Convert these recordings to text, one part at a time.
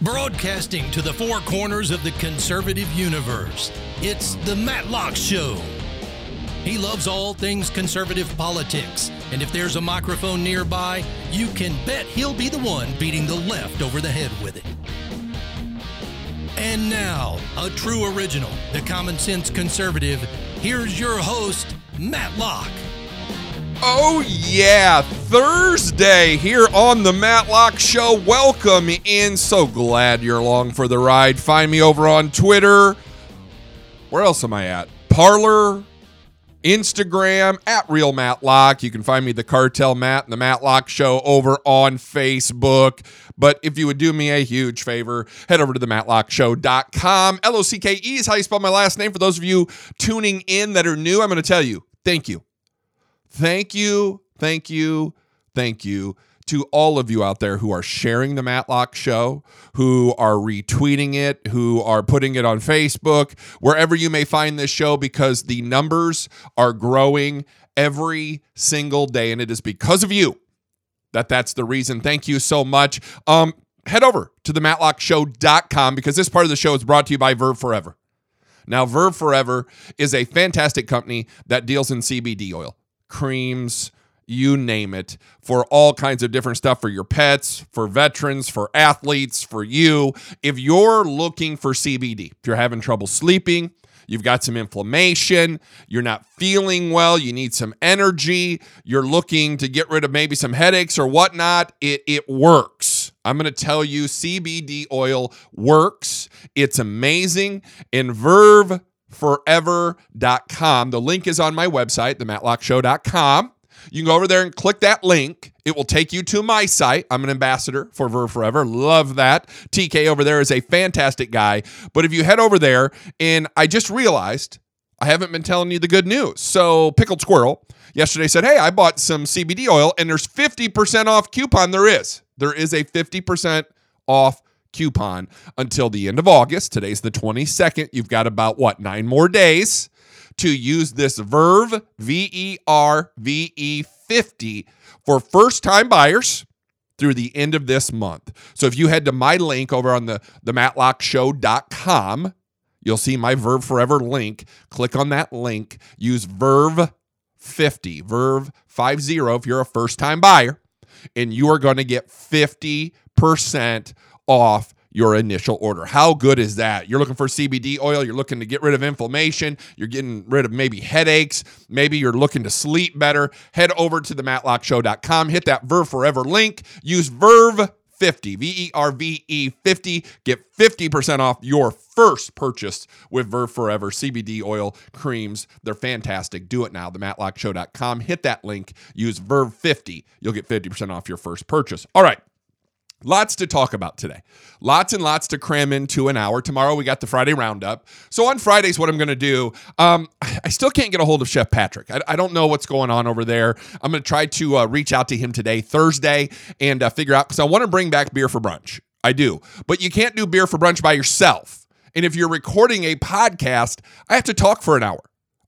Broadcasting to the four corners of the conservative universe, it's The Matt Locke Show. He loves all things conservative politics, and if there's a microphone nearby, you can bet he'll be the one beating the left over the head with it. And now, a true original, the common sense conservative, here's your host, Matt Locke. Oh, yeah. Thursday here on the Matt Locke Show. Welcome in. So glad you're along for the ride. Find me over on Twitter. Where else am I at? Parler, Instagram, at Real Matt Locke. You can find me, The Cartel Matt, and The Matt Locke Show over on Facebook. But if you would do me a huge favor, head over to the matlockshow.com. L O C K E is how you spell my last name. For those of you tuning in that are new, I'm going to tell you thank you. Thank you, thank you, thank you to all of you out there who are sharing the Matt Locke show, who are retweeting it, who are putting it on Facebook, wherever you may find this show, because the numbers are growing every single day. And it is because of you that that's the reason. Thank you so much. Um, head over to the matlockshow.com because this part of the show is brought to you by Verve Forever. Now, Verve Forever is a fantastic company that deals in CBD oil creams, you name it, for all kinds of different stuff for your pets, for veterans, for athletes, for you. If you're looking for CBD, if you're having trouble sleeping, you've got some inflammation, you're not feeling well, you need some energy, you're looking to get rid of maybe some headaches or whatnot, it, it works. I'm going to tell you CBD oil works. It's amazing. And Verve forever.com. The link is on my website, thematlockshow.com. You can go over there and click that link. It will take you to my site. I'm an ambassador for Verve Forever. Love that. TK over there is a fantastic guy. But if you head over there, and I just realized I haven't been telling you the good news. So, Pickled Squirrel yesterday said, Hey, I bought some CBD oil, and there's 50% off coupon. There is. There is a 50% off coupon until the end of August. Today's the 22nd. You've got about what, nine more days to use this Verve, V E R V E 50 for first time buyers through the end of this month. So if you head to my link over on the, the matlockshow.com, you'll see my Verve Forever link. Click on that link. Use Verve 50, Verve 50 if you're a first time buyer, and you are going to get 50% off your initial order. How good is that? You're looking for CBD oil, you're looking to get rid of inflammation, you're getting rid of maybe headaches, maybe you're looking to sleep better. Head over to the matlockshow.com, hit that Verve Forever link, use Verve 50, V E R V E 50. Get 50% off your first purchase with Verve Forever CBD oil creams. They're fantastic. Do it now. The matlockshow.com. Hit that link. Use Verve 50. You'll get 50% off your first purchase. All right. Lots to talk about today. Lots and lots to cram into an hour. Tomorrow we got the Friday roundup. So on Fridays, what I'm going to do, um, I still can't get a hold of Chef Patrick. I, I don't know what's going on over there. I'm going to try to uh, reach out to him today, Thursday, and uh, figure out because I want to bring back beer for brunch. I do, but you can't do beer for brunch by yourself. And if you're recording a podcast, I have to talk for an hour.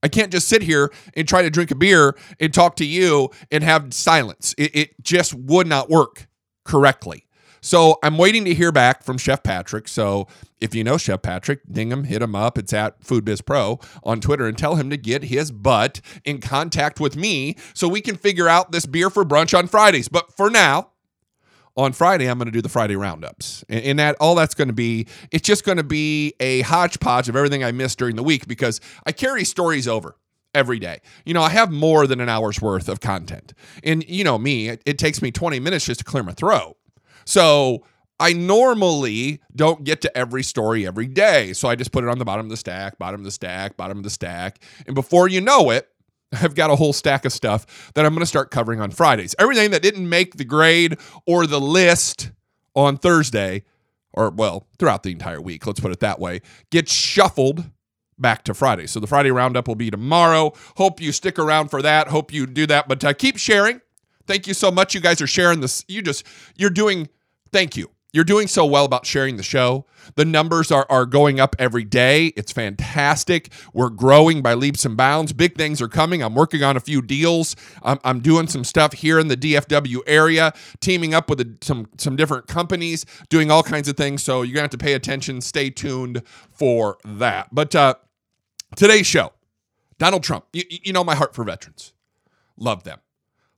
I can't just sit here and try to drink a beer and talk to you and have silence. It, it just would not work correctly. So I'm waiting to hear back from Chef Patrick. So if you know Chef Patrick, ding him, hit him up. It's at Food Pro on Twitter and tell him to get his butt in contact with me so we can figure out this beer for brunch on Fridays. But for now, on Friday, I'm going to do the Friday roundups. And, that all that's going to be, it's just going to be a hodgepodge of everything I missed during the week because I carry stories over every day. You know, I have more than an hour's worth of content. And you know me, it, it takes me 20 minutes just to clear my throat. So I normally don't get to every story every day. So I just put it on the bottom of the stack, bottom of the stack, bottom of the stack. And before you know it, I've got a whole stack of stuff that I'm going to start covering on Fridays. Everything that didn't make the grade or the list on Thursday, or well, throughout the entire week, let's put it that way, gets shuffled back to Friday. So the Friday roundup will be tomorrow. Hope you stick around for that. Hope you do that, but uh, keep sharing. Thank you so much. You guys are sharing this. You just, you're doing, thank you. You're doing so well about sharing the show. The numbers are, are going up every day. It's fantastic. We're growing by leaps and bounds. Big things are coming. I'm working on a few deals. I'm, I'm doing some stuff here in the DFW area, teaming up with a, some, some different companies, doing all kinds of things. So you're going to have to pay attention. Stay tuned for that. But uh, today's show, Donald Trump, you, you know my heart for veterans. Love them.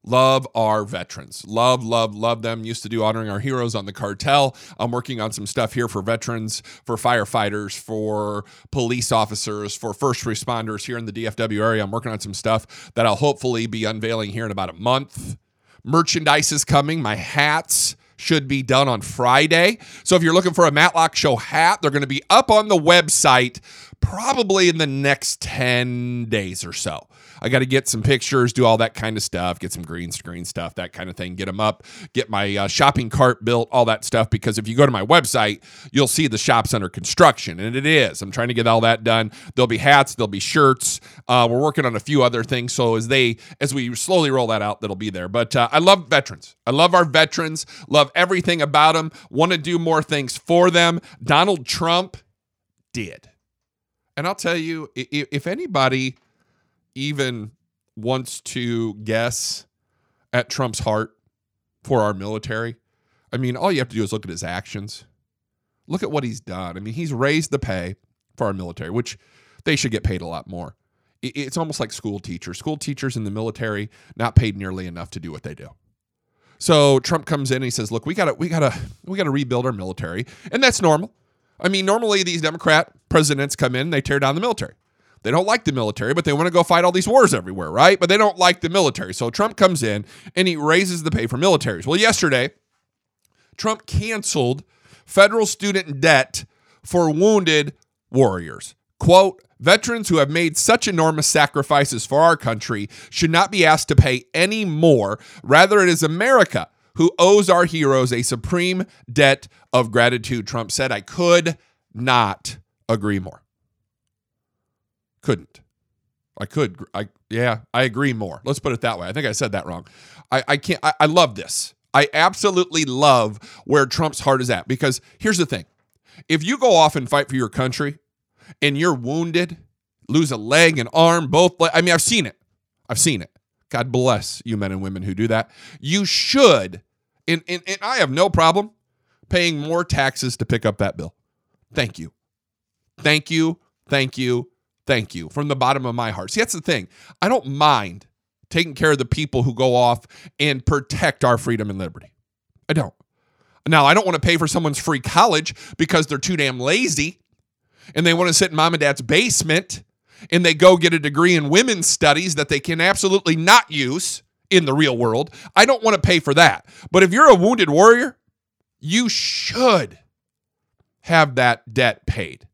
Love our veterans. Love, love, love them. Used to do honoring our heroes on the cartel. I'm working on some stuff here for veterans, for firefighters, for police officers, for first responders here in the DFW area. I'm working on some stuff that I'll hopefully be unveiling here in about a month. Merchandise is coming. My hats should be done on Friday. So if you're looking for a Matt Locke Show hat, they're going to be up on the website probably in the next 10 days or so. I got to get some pictures, do all that kind of stuff, get some green screen stuff, that kind of thing, get them up, get my uh, shopping cart built, all that stuff. Because if you go to my website, you'll see the shop's under construction, and it is. I'm trying to get all that done. There'll be hats, there'll be shirts. Uh, we're working on a few other things. So as they, as we slowly roll that out, that'll be there. But uh, I love veterans. I love our veterans. Love everything about them. Want to do more things for them. Donald Trump did. And I'll tell you, if anybody even wants to guess at Trump's heart for our military, I mean, all you have to do is look at his actions. Look at what he's done. I mean, he's raised the pay for our military, which they should get paid a lot more. It's almost like school teachers. School teachers in the military not paid nearly enough to do what they do. So Trump comes in and he says, "Look, we got to we got to we got to rebuild our military." And that's normal. I mean, normally these Democrat presidents come in, they tear down the military. They don't like the military, but they want to go fight all these wars everywhere, right? But they don't like the military. So Trump comes in and he raises the pay for militaries. Well, yesterday, Trump canceled federal student debt for wounded warriors. Quote, veterans who have made such enormous sacrifices for our country should not be asked to pay any more. Rather, it is America who owes our heroes a supreme debt of gratitude. Trump said, I could not agree more. Couldn't. I could. I yeah, I agree more. Let's put it that way. I think I said that wrong. I, I can't I, I love this. I absolutely love where Trump's heart is at because here's the thing. If you go off and fight for your country and you're wounded, lose a leg, an arm, both I mean, I've seen it. I've seen it. God bless you men and women who do that. You should, and, and, and I have no problem paying more taxes to pick up that bill. Thank you. Thank you. Thank you. Thank you from the bottom of my heart. See, that's the thing. I don't mind taking care of the people who go off and protect our freedom and liberty. I don't. Now, I don't want to pay for someone's free college because they're too damn lazy and they want to sit in mom and dad's basement and they go get a degree in women's studies that they can absolutely not use in the real world. I don't want to pay for that. But if you're a wounded warrior, you should have that debt paid.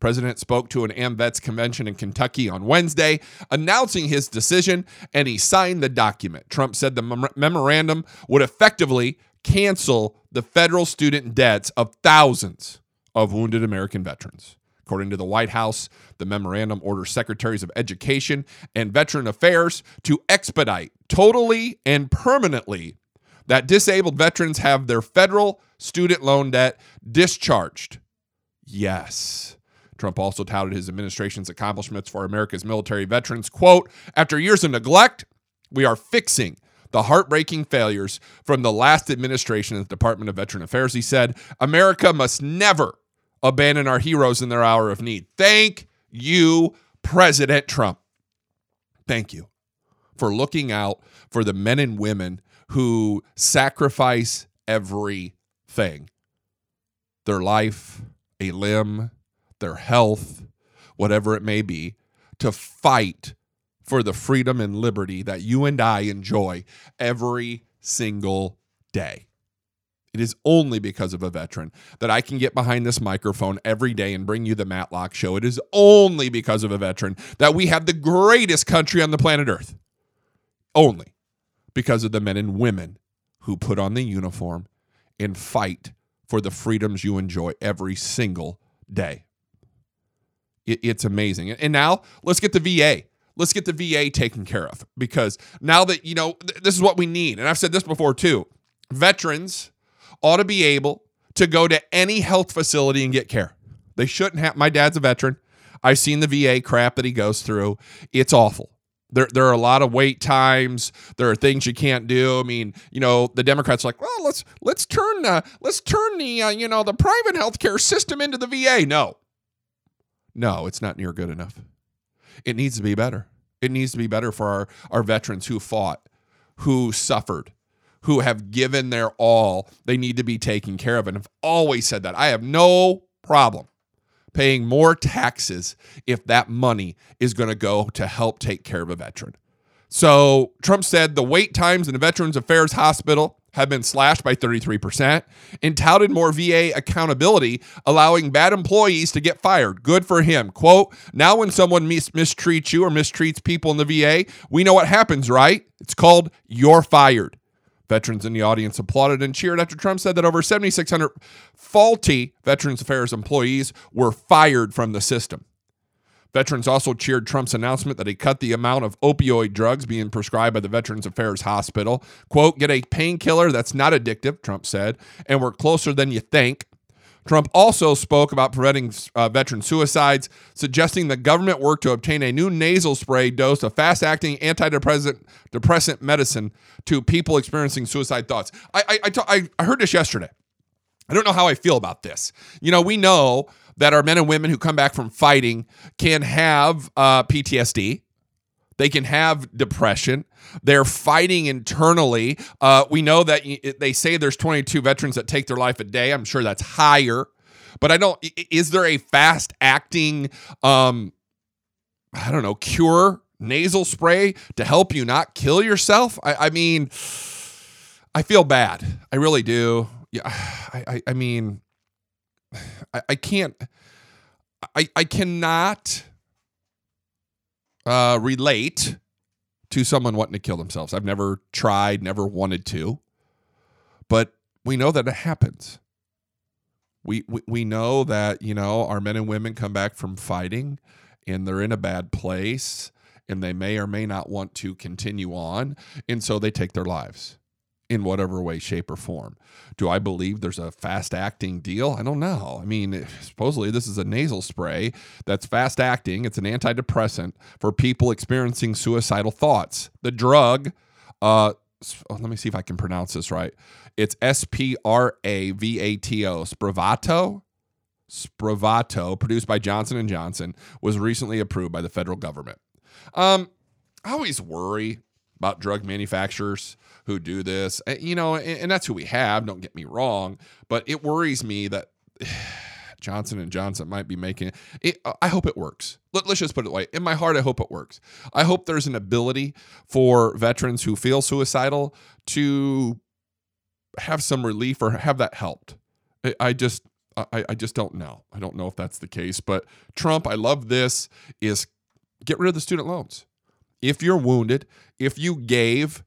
President spoke to an AMVETS convention in Kentucky on Wednesday, announcing his decision, and he signed the document. Trump said the mem- memorandum would effectively cancel the federal student debts of thousands of wounded American veterans. According to the White House, the memorandum orders secretaries of education and veteran affairs to expedite totally and permanently that disabled veterans have their federal student loan debt discharged. Yes. Trump also touted his administration's accomplishments for America's military veterans. Quote, after years of neglect, we are fixing the heartbreaking failures from the last administration of the Department of Veteran Affairs. He said, America must never abandon our heroes in their hour of need. Thank you, President Trump. Thank you for looking out for the men and women who sacrifice everything their life, a limb, their health, whatever it may be, to fight for the freedom and liberty that you and I enjoy every single day. It is only because of a veteran that I can get behind this microphone every day and bring you the Matt Locke Show. It is only because of a veteran that we have the greatest country on the planet Earth. Only because of the men and women who put on the uniform and fight for the freedoms you enjoy every single day. It, it's amazing. And now let's get the VA. Let's get the VA taken care of because now that, you know, th- this is what we need. And I've said this before too veterans ought to be able to go to any health facility and get care. They shouldn't have. My dad's a veteran. I've seen the VA crap that he goes through. It's awful. There, there are a lot of wait times. There are things you can't do. I mean, you know, the Democrats are like, well, let's let's turn uh, let's turn the uh, you know the private healthcare system into the VA. No, no, it's not near good enough. It needs to be better. It needs to be better for our our veterans who fought, who suffered, who have given their all. They need to be taken care of, and I've always said that. I have no problem paying more taxes if that money is going to go to help take care of a veteran. So Trump said the wait times in the Veterans Affairs Hospital have been slashed by 33% and touted more VA accountability, allowing bad employees to get fired. Good for him. Quote, now when someone mis- mistreats you or mistreats people in the VA, we know what happens, right? It's called you're fired. Veterans in the audience applauded and cheered after Trump said that over 7,600 faulty Veterans Affairs employees were fired from the system. Veterans also cheered Trump's announcement that he cut the amount of opioid drugs being prescribed by the Veterans Affairs Hospital. Quote, get a painkiller that's not addictive, Trump said, and we're closer than you think. Trump also spoke about preventing uh, veteran suicides, suggesting the government work to obtain a new nasal spray dose of fast acting antidepressant depressant medicine to people experiencing suicide thoughts. I, I, I, I, I heard this yesterday. I don't know how I feel about this. You know, we know that our men and women who come back from fighting can have uh, PTSD. They can have depression. They're fighting internally. Uh, we know that they say there's 22 veterans that take their life a day. I'm sure that's higher, but I don't. Is there a fast acting, um, I don't know, cure nasal spray to help you not kill yourself? I, I mean, I feel bad. I really do. Yeah, I, I, I mean, I, I can't. I, I cannot uh, relate to someone wanting to kill themselves. I've never tried, never wanted to, but we know that it happens. We, we we know that you know our men and women come back from fighting, and they're in a bad place, and they may or may not want to continue on, and so they take their lives in whatever way, shape, or form. Do I believe there's a fast acting deal? I don't know. I mean, supposedly this is a nasal spray that's fast acting. It's an antidepressant for people experiencing suicidal thoughts. The drug, uh, oh, let me see if I can pronounce this right. It's S P R A V A T O, Spravato. Spravato, produced by Johnson and Johnson, was recently approved by the federal government. Um, I always worry about drug manufacturers who do this. Uh, You know, and, and that's who we have, don't get me wrong, but it worries me that Johnson and Johnson might be making it. I hope it works. Let, us just put it like. In my heart, I hope it works. I hope there's an ability for veterans who feel suicidal to have some relief or have that helped. I, I just I, I just don't know. I don't know if that's the case. But Trump, I love this, is get rid of the student loans. If you're wounded, if you gave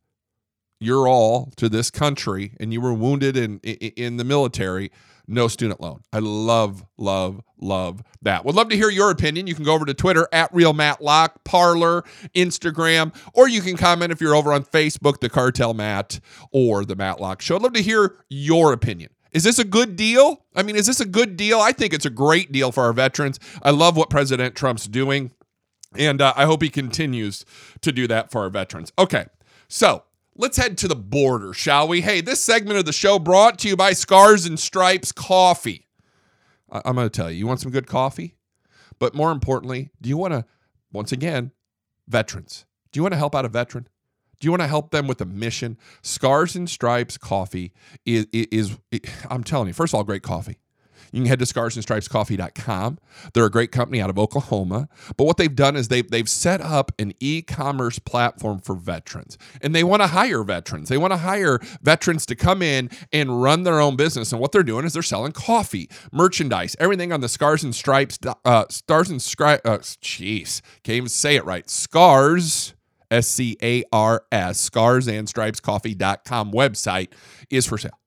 your all to this country and you were wounded in in, the military, no student loan. I love, love, love that. Would love to hear your opinion. You can go over to Twitter at Real Matlock, Parler, Instagram, or you can comment if you're over on Facebook, the Cartel Matt or the Matt Locke Show. I'd love to hear your opinion. Is this a good deal? I mean, is this a good deal? I think it's a great deal for our veterans. I love what President Trump's doing, and uh, I hope he continues to do that for our veterans. Okay, so let's head to the border, shall we? Hey, this segment of the show brought to you by Scars and Stripes Coffee. I- I'm going to tell you, you want some good coffee? But more importantly, do you want to, once again, veterans, do you want to help out a veteran? Do you want to help them with a mission? Scars and Stripes Coffee is, is, is I'm telling you, first of all, great coffee. You can head to scarsandstripescoffee.com. They're a great company out of Oklahoma. But what they've done is they've, they've set up an e commerce platform for veterans. And they want to hire veterans. They want to hire veterans to come in and run their own business. And what they're doing is they're selling coffee, merchandise, everything on the Scars and Stripes, uh, Stars and Stripes, uh, jeez, can't even say it right. Scars. S C A R S, scars and stripes coffee.com website is for sale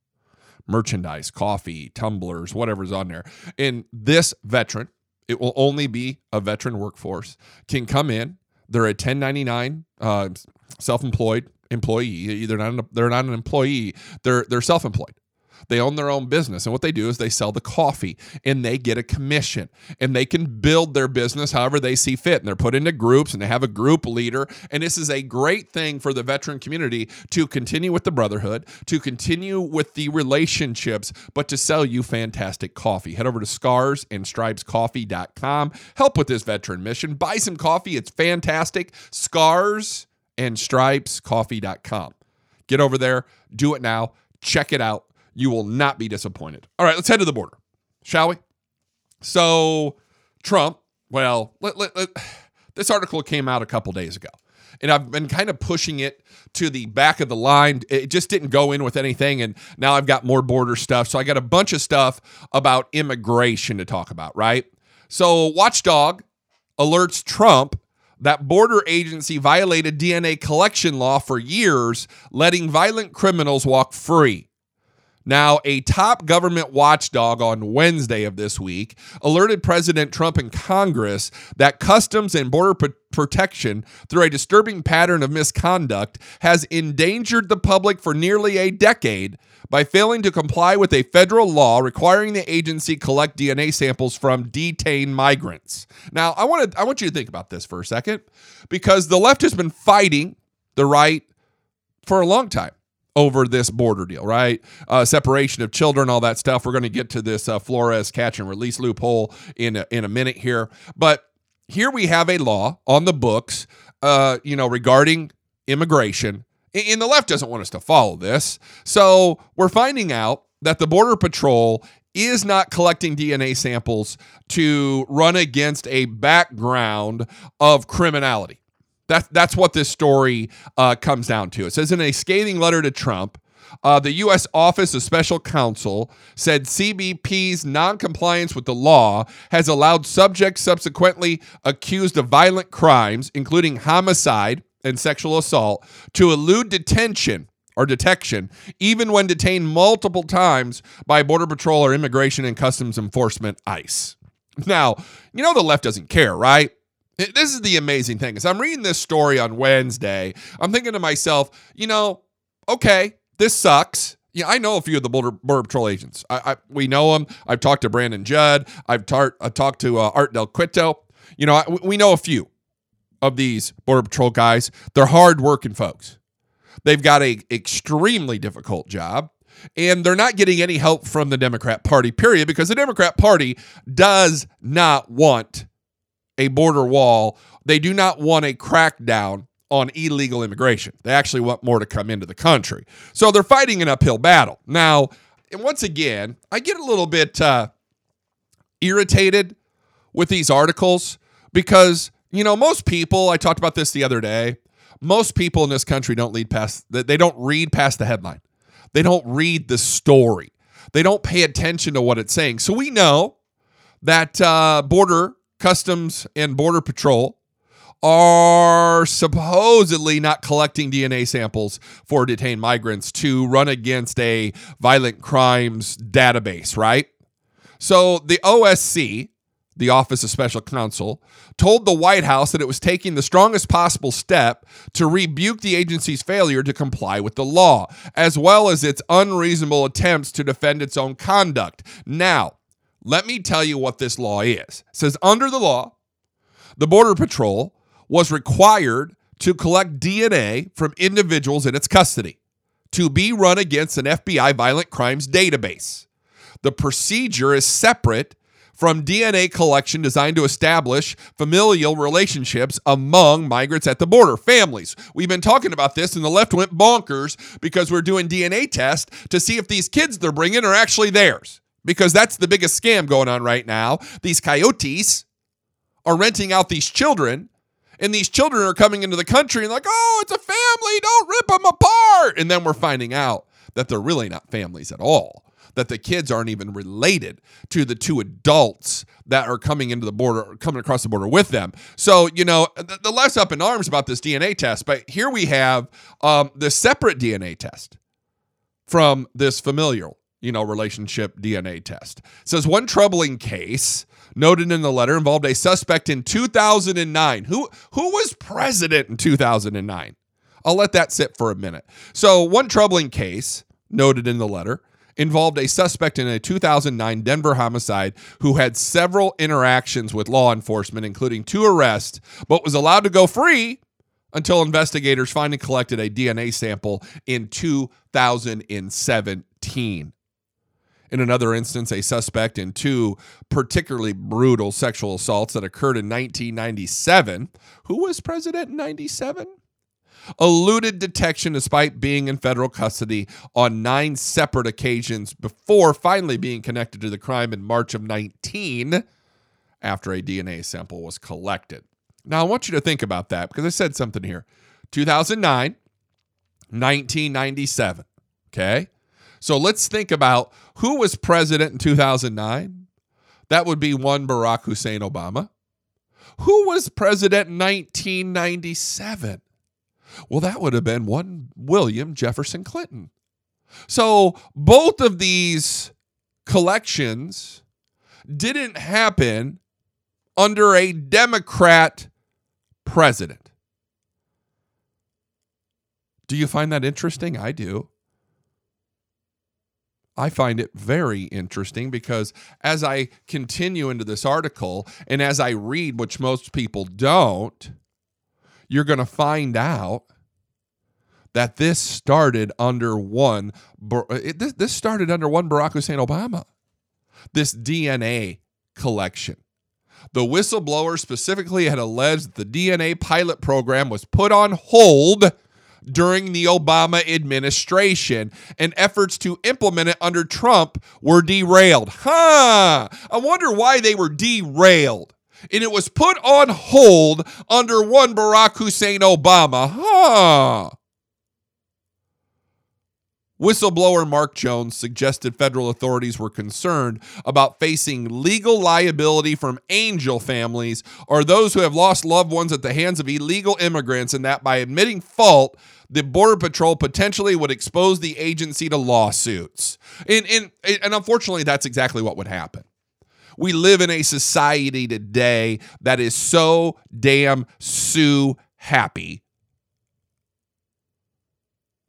merchandise, coffee, tumblers, whatever's on there. And this veteran, it will only be a veteran workforce, can come in. They're a 1099 uh, self-employed employee. They're not an, they're not an employee. They're they're self-employed. They own their own business. And what they do is they sell the coffee and they get a commission and they can build their business however they see fit. And they're put into groups and they have a group leader. And this is a great thing for the veteran community to continue with the brotherhood, to continue with the relationships, but to sell you fantastic coffee. Head over to scarsandstripescoffee.com. Help with this veteran mission. Buy some coffee. It's fantastic. Scars and stripescoffee.com. Get over there, do it now, check it out. You will not be disappointed. All right, let's head to the border, shall we? So, Trump, well, let, let, let, this article came out a couple days ago, and I've been kind of pushing it to the back of the line. It just didn't go in with anything, and now I've got more border stuff. So, I got a bunch of stuff about immigration to talk about, right? So, Watchdog alerts Trump that border agency violated DNA collection law for years, letting violent criminals walk free. Now, a top government watchdog on Wednesday of this week alerted President Trump and Congress that Customs and Border P- Protection, through a disturbing pattern of misconduct, has endangered the public for nearly a decade by failing to comply with a federal law requiring the agency collect DNA samples from detained migrants. Now, I want to I want you to think about this for a second because the left has been fighting the right for a long time over this border deal, right? Uh, separation of children, all that stuff. We're going to get to this uh, Flores catch and release loophole in a, in a minute here, but here we have a law on the books, uh, you know, regarding immigration, and the left doesn't want us to follow this. So we're finding out that the Border Patrol is not collecting DNA samples to run against a background of criminality. That, that's what this story uh, comes down to. It says in a scathing letter to Trump, uh, the U.S. Office of Special Counsel said CBP's noncompliance with the law has allowed subjects subsequently accused of violent crimes, including homicide and sexual assault, to elude detention or detection, even when detained multiple times by Border Patrol or Immigration and Customs Enforcement ICE. Now, you know the left doesn't care, right? This is the amazing thing. As I'm reading this story on Wednesday, I'm thinking to myself, you know, okay, this sucks. Yeah, I know a few of the Border, Border Patrol agents. I, I, we know them. I've talked to Brandon Judd. I've, tar- I've talked to uh, Art Del Cueto. You know, I, we know a few of these Border Patrol guys. They're hardworking folks. They've got a extremely difficult job and they're not getting any help from the Democrat Party, period, because the Democrat Party does not want a border wall. They do not want a crackdown on illegal immigration. They actually want more to come into the country. So they're fighting an uphill battle. Now, and once again, I get a little bit uh, irritated with these articles because, you know, most people, I talked about this the other day, most people in this country don't lead past, they don't read past the headline. They don't read the story. They don't pay attention to what it's saying. So we know that uh, border Customs and Border Patrol are supposedly not collecting DNA samples for detained migrants to run against a violent crimes database, right? So the OSC, the Office of Special Counsel, told the White House that it was taking the strongest possible step to rebuke the agency's failure to comply with the law, as well as its unreasonable attempts to defend its own conduct. Now, let me tell you what this law is. It says under the law, the Border Patrol was required to collect DNA from individuals in its custody to be run against an FBI violent crimes database. The procedure is separate from DNA collection designed to establish familial relationships among migrants at the border, families. We've been talking about this, and the left went bonkers because we're doing DNA tests to see if these kids they're bringing are actually theirs because that's the biggest scam going on right now. These coyotes are renting out these children, and these children are coming into the country and like, oh, it's a family, don't rip them apart. And then we're finding out that they're really not families at all. That the kids aren't even related to the two adults that are coming into the border, coming across the border with them. So, you know, the, the up in arms about this DNA test, but here we have um, the separate DNA test from this familial, you know, relationship DNA test. It says one troubling case noted in the letter involved a suspect in 2009. Who who was president in 2009? I'll let that sit for a minute. So, one troubling case noted in the letter involved a suspect in a 2009 Denver homicide who had several interactions with law enforcement, including two arrests, but was allowed to go free until investigators finally collected a DNA sample in 2017. In another instance, a suspect in two particularly brutal sexual assaults that occurred in 1997. Who was president in 97? eluded detection despite being in federal custody on nine separate occasions before finally being connected to the crime in March of 19 after a DNA sample was collected. Now, I want you to think about that because I said something here 2009, 1997. Okay. So let's think about who was president in 2009. That would be one Barack Hussein Obama. Who was president in 1997? Well, that would have been one William Jefferson Clinton. So both of these collections didn't happen under a Democrat president. Do you find that interesting? I do. I find it very interesting because as I continue into this article and as I read, which most people don't, you're going to find out that this started under one uh, this, this started under one Barack Hussein Obama. This DNA collection. The whistleblower specifically had alleged that the DNA pilot program was put on hold during the Obama administration, and efforts to implement it under Trump were derailed. Huh. I wonder why they were derailed and it was put on hold under one Barack Hussein Obama. Huh. Whistleblower Mark Jones suggested federal authorities were concerned about facing legal liability from angel families or those who have lost loved ones at the hands of illegal immigrants, and that by admitting fault, the Border Patrol potentially would expose the agency to lawsuits. And, and, and unfortunately, that's exactly what would happen. We live in a society today that is so damn sue happy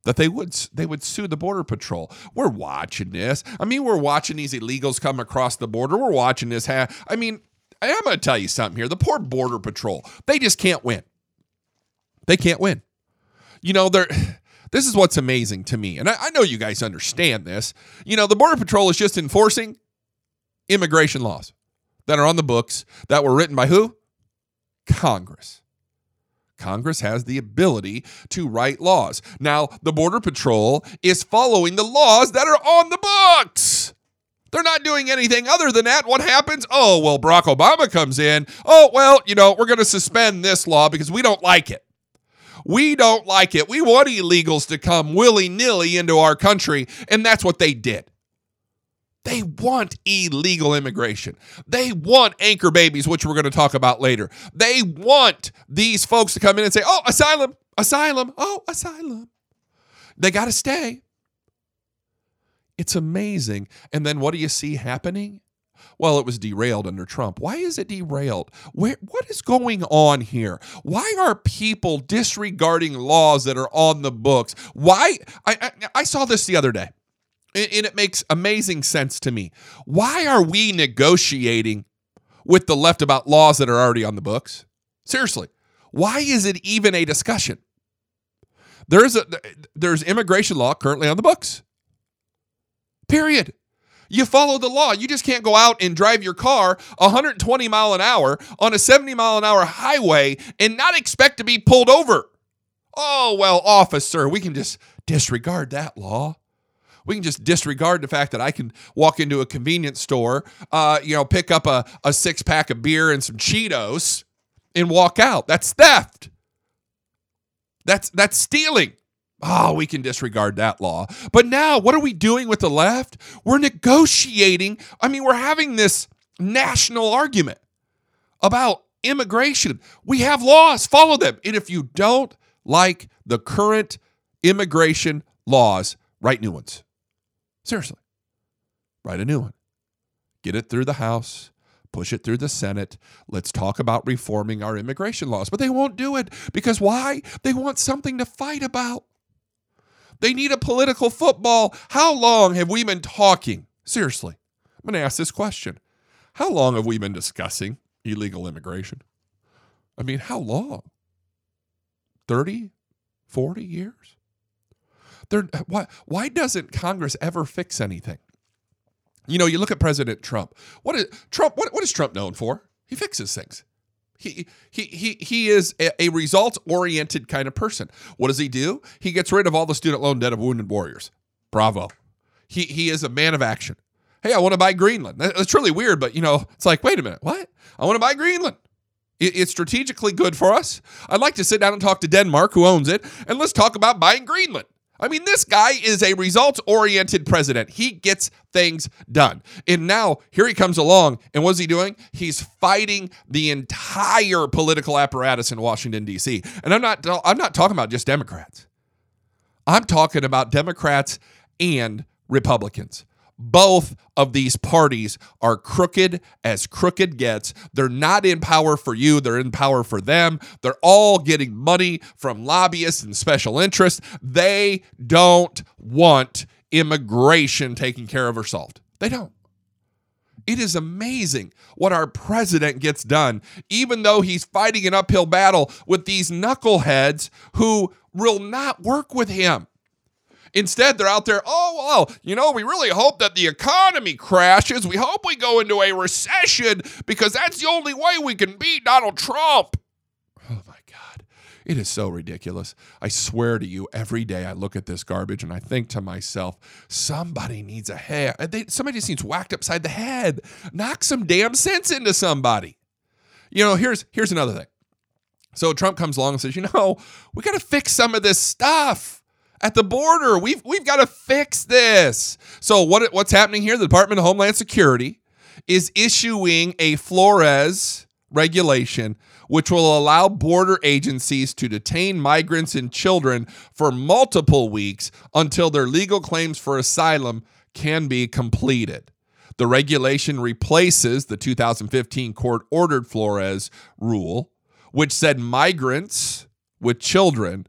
that they would they would sue the border patrol. We're watching this. I mean, we're watching these illegals come across the border. We're watching this. Ha- I mean, I'm going to tell you something here. The poor border patrol, they just can't win. They can't win. You know, they're this is what's amazing to me. And I, I know you guys understand this. You know, the border patrol is just enforcing immigration laws that are on the books that were written by who? Congress. Congress has the ability to write laws. Now, the Border Patrol is following the laws that are on the books. They're not doing anything other than that. What happens? Oh, well, Barack Obama comes in. Oh, well, you know, we're going to suspend this law because we don't like it. We don't like it. We want illegals to come willy nilly into our country. And that's what they did. They want illegal immigration. They want anchor babies, which we're going to talk about later. They want these folks to come in and say, oh, asylum, asylum, oh, asylum. They got to stay. It's amazing. And then what do you see happening? Well, it was derailed under Trump. Why is it derailed? Where, what is going on here? Why are people disregarding laws that are on the books? Why? I, I, I saw this the other day and it makes amazing sense to me. Why are we negotiating with the left about laws that are already on the books? Seriously, why is it even a discussion? There's a there's immigration law currently on the books. Period. You follow the law. You just can't go out and drive your car 120 mile an hour on a 70 mile an hour highway and not expect to be pulled over. Oh, well, officer, we can just disregard that law. We can just disregard the fact that I can walk into a convenience store, uh, you know, pick up a, a six pack of beer and some Cheetos and walk out. That's theft. That's that's stealing. Oh, we can disregard that law. But now, what are we doing with the left? We're negotiating. I mean, we're having this national argument about immigration. We have laws, follow them. And if you don't like the current immigration laws, write new ones. Seriously, write a new one. Get it through the House, push it through the Senate. Let's talk about reforming our immigration laws. But they won't do it because why? They want something to fight about. They need a political football. How long have we been talking? Seriously, I'm going to ask this question. How long have we been discussing illegal immigration? I mean, how long? 30, 40 years? There, why, why doesn't Congress ever fix anything? You know, you look at President Trump. What is Trump? What, what is Trump known for? He fixes things. He he he he is a, a results oriented kind of person. What does he do? He gets rid of all the student loan debt of wounded warriors. Bravo. He he is a man of action. Hey, I want to buy Greenland. That's really weird, but you know, it's like, wait a minute, what? I want to buy Greenland. It, it's strategically good for us. I'd like to sit down and talk to Denmark, who owns it, and let's talk about buying Greenland. I mean, this guy is a results oriented president. He gets things done. And now here he comes along. And what's he doing? He's fighting the entire political apparatus in Washington, D.C. And I'm not, I'm not talking about just Democrats, I'm talking about Democrats and Republicans. Both of these parties are crooked as crooked gets. They're not in power for you, they're in power for them. They're all getting money from lobbyists and special interests. They don't want immigration taken care of or solved. They don't. It is amazing what our president gets done, even though he's fighting an uphill battle with these knuckleheads who will not work with him. Instead, they're out there, oh, well, you know, we really hope that the economy crashes. We hope we go into a recession because that's the only way we can beat Donald Trump. Oh my God. It is so ridiculous. I swear to you, every day I look at this garbage and I think to myself, somebody needs a. They, somebody just needs whacked upside the head. Knock some damn sense into somebody. You know, here's here's another thing. So Trump comes along and says, you know, we got to fix some of this stuff at the border. We've we've got to fix this. So what what's happening here? The Department of Homeland Security is issuing a Flores regulation which will allow border agencies to detain migrants and children for multiple weeks until their legal claims for asylum can be completed. The regulation replaces the 2015 court ordered Flores rule, which said migrants with children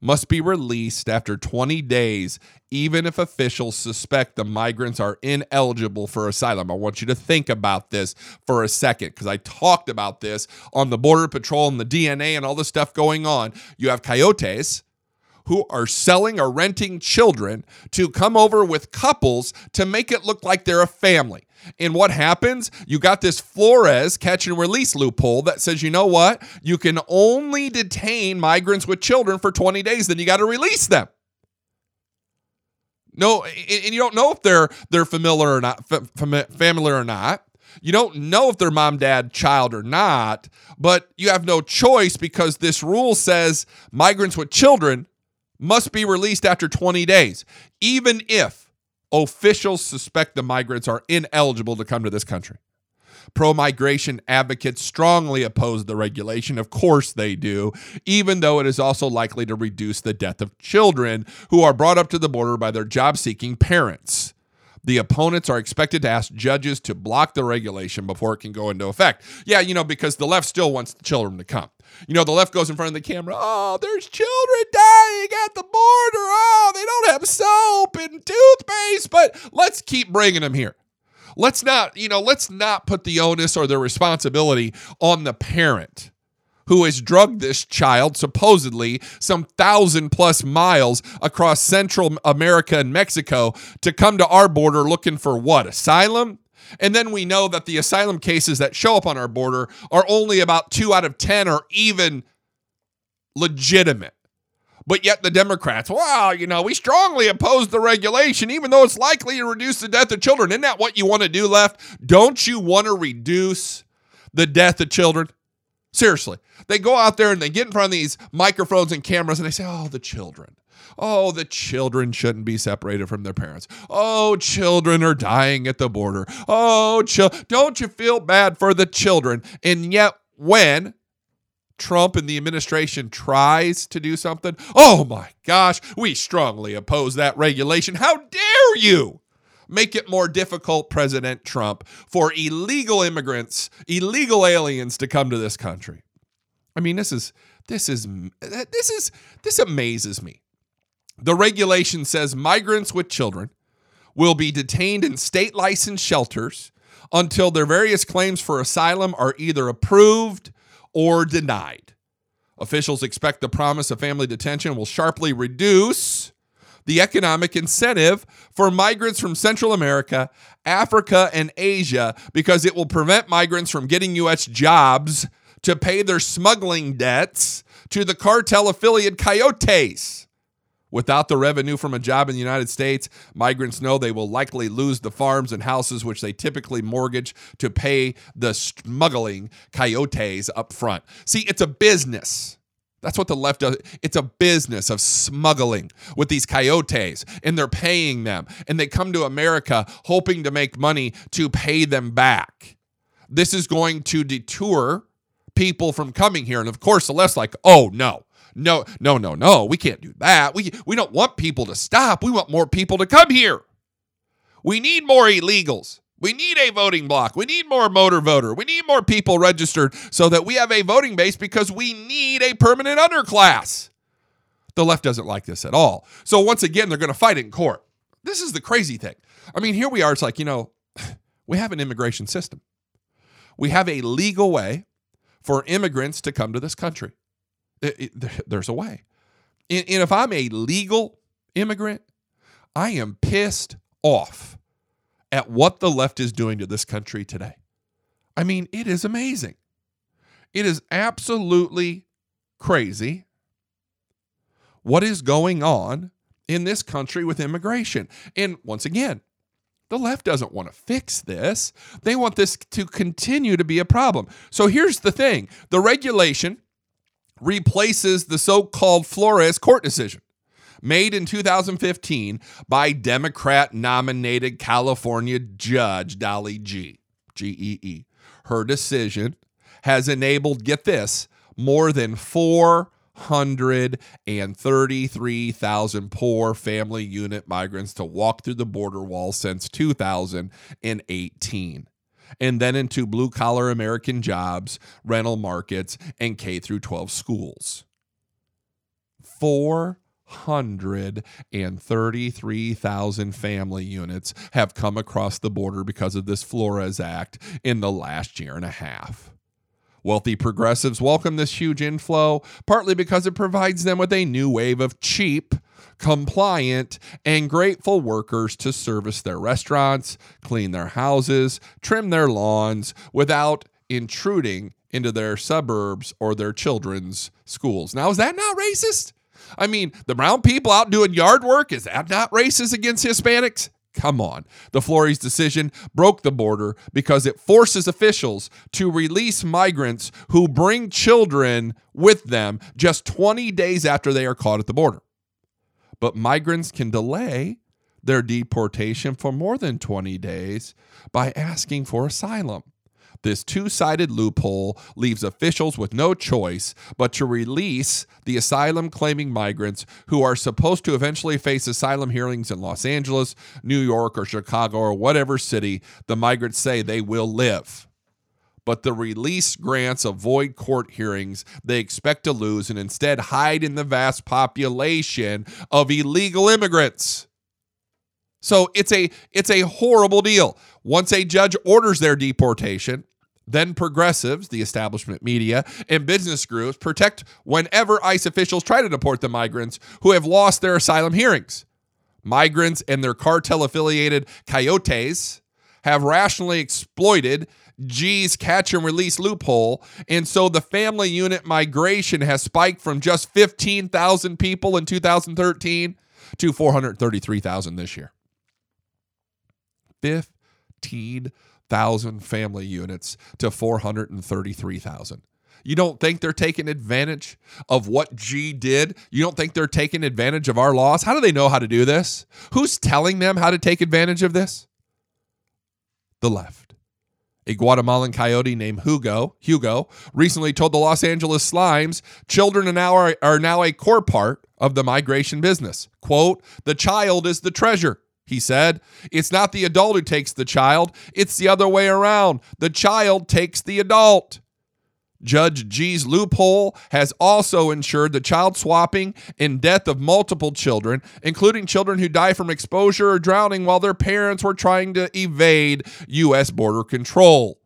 must be released after 20 days, even if officials suspect the migrants are ineligible for asylum. I want you to think about this for a second because I talked about this on the Border Patrol and the DNA and all the stuff going on. You have coyotes who are selling or renting children to come over with couples to make it look like they're a family. And what happens? You got this Flores catch and release loophole that says, you know what? You can only detain migrants with children for 20 days, then you got to release them. No, and you don't know if they're they're familiar or not, familiar or not. You don't know if they're mom, dad, child or not, but you have no choice because this rule says migrants with children must be released after 20 days, even if officials suspect the migrants are ineligible to come to this country. Pro migration advocates strongly oppose the regulation. Of course, they do, even though it is also likely to reduce the death of children who are brought up to the border by their job seeking parents. The opponents are expected to ask judges to block the regulation before it can go into effect. Yeah, you know, because the left still wants the children to come. You know, the left goes in front of the camera. Oh, there's children at the border. Oh, they don't have soap and toothpaste, but let's keep bringing them here. Let's not, you know, let's not put the onus or the responsibility on the parent who has drugged this child supposedly some thousand plus miles across Central America and Mexico to come to our border looking for what? Asylum? And then we know that the asylum cases that show up on our border are only about two out of 10 or even legitimate. But yet the Democrats, well, you know, we strongly oppose the regulation, even though it's likely to reduce the death of children. Isn't that what you want to do, left? Don't you want to reduce the death of children? Seriously. They go out there and they get in front of these microphones and cameras and they say, oh, the children. Oh, the children shouldn't be separated from their parents. Oh, children are dying at the border. Oh, don't you feel bad for the children? And yet, when Trump and the administration tries to do something, oh my gosh, we strongly oppose that regulation. How dare you? Make it more difficult, President Trump, for illegal immigrants, illegal aliens to come to this country. I mean, this is this is this is this amazes me. The regulation says migrants with children will be detained in state licensed shelters until their various claims for asylum are either approved or denied. Officials expect the promise of family detention will sharply reduce the economic incentive for migrants from Central America, Africa, and Asia because it will prevent migrants from getting U.S. jobs to pay their smuggling debts to the cartel affiliate coyotes. Without the revenue from a job in the United States, migrants know they will likely lose the farms and houses which they typically mortgage to pay the smuggling coyotes up front. See, it's a business. That's what the left does. It's a business of smuggling with these coyotes, and they're paying them. And they come to America hoping to make money to pay them back. This is going to deter people from coming here. And of course, the left's like, oh, no. No, no, no, no. We can't do that. We, we don't want people to stop. We want more people to come here. We need more illegals. We need a voting block. We need more motor voter. We need more people registered so that we have a voting base because we need a permanent underclass. The left doesn't like this at all. So once again, they're going to fight it in court. This is the crazy thing. I mean, here we are. It's like, you know, we have an immigration system. We have a legal way for immigrants to come to this country. It, it, there's a way. And, and if I'm a legal immigrant, I am pissed off at what the left is doing to this country today. I mean, it is amazing. It is absolutely crazy what is going on in this country with immigration. And once again, the left doesn't want to fix this. They want this to continue to be a problem. So here's the thing the regulation replaces the so called Flores court decision made in 2015 by Democrat nominated California Judge Dolly Gee. G E E. Her decision has enabled, get this, more than 433,000 poor family unit migrants to walk through the border wall since 2018 and then into blue collar American jobs, rental markets, and K through 12 schools. 433,000 family units have come across the border because of this Flores Act in the last year and a half. Wealthy progressives welcome this huge inflow, partly because it provides them with a new wave of cheap, compliant, and grateful workers to service their restaurants, clean their houses, trim their lawns without intruding into their suburbs or their children's schools. Now, is that not racist? I mean, the brown people out doing yard work, is that not racist against Hispanics? Come on. The Flores decision broke the border because it forces officials to release migrants who bring children with them just 20 days after they are caught at the border. But migrants can delay their deportation for more than 20 days by asking for asylum. This two sided loophole leaves officials with no choice but to release the asylum claiming migrants who are supposed to eventually face asylum hearings in Los Angeles, New York, or Chicago, or whatever city the migrants say they will live. But the release grants avoid court hearings they expect to lose and instead hide in the vast population of illegal immigrants. So it's a it's a horrible deal. Once a judge orders their deportation, then progressives, the establishment media, and business groups protect whenever ICE officials try to deport the migrants who have lost their asylum hearings. Migrants and their cartel affiliated coyotes have rationally exploited Gee's catch and release loophole. And so the family unit migration has spiked from just 15,000 people in 2013 to 433,000 this year. 15,000 family units to 433,000. You don't think they're taking advantage of what Gee did? You don't think they're taking advantage of our laws? How do they know how to do this? Who's telling them how to take advantage of this? The left. A Guatemalan coyote named Hugo, Hugo, recently told the Los Angeles Slimes children are now, are, are now a core part of the migration business. Quote, the child is the treasure, he said. It's not the adult who takes the child, it's the other way around. The child takes the adult. Judge Gee's loophole has also ensured the child swapping and death of multiple children, including children who die from exposure or drowning while their parents were trying to evade U.S. border control.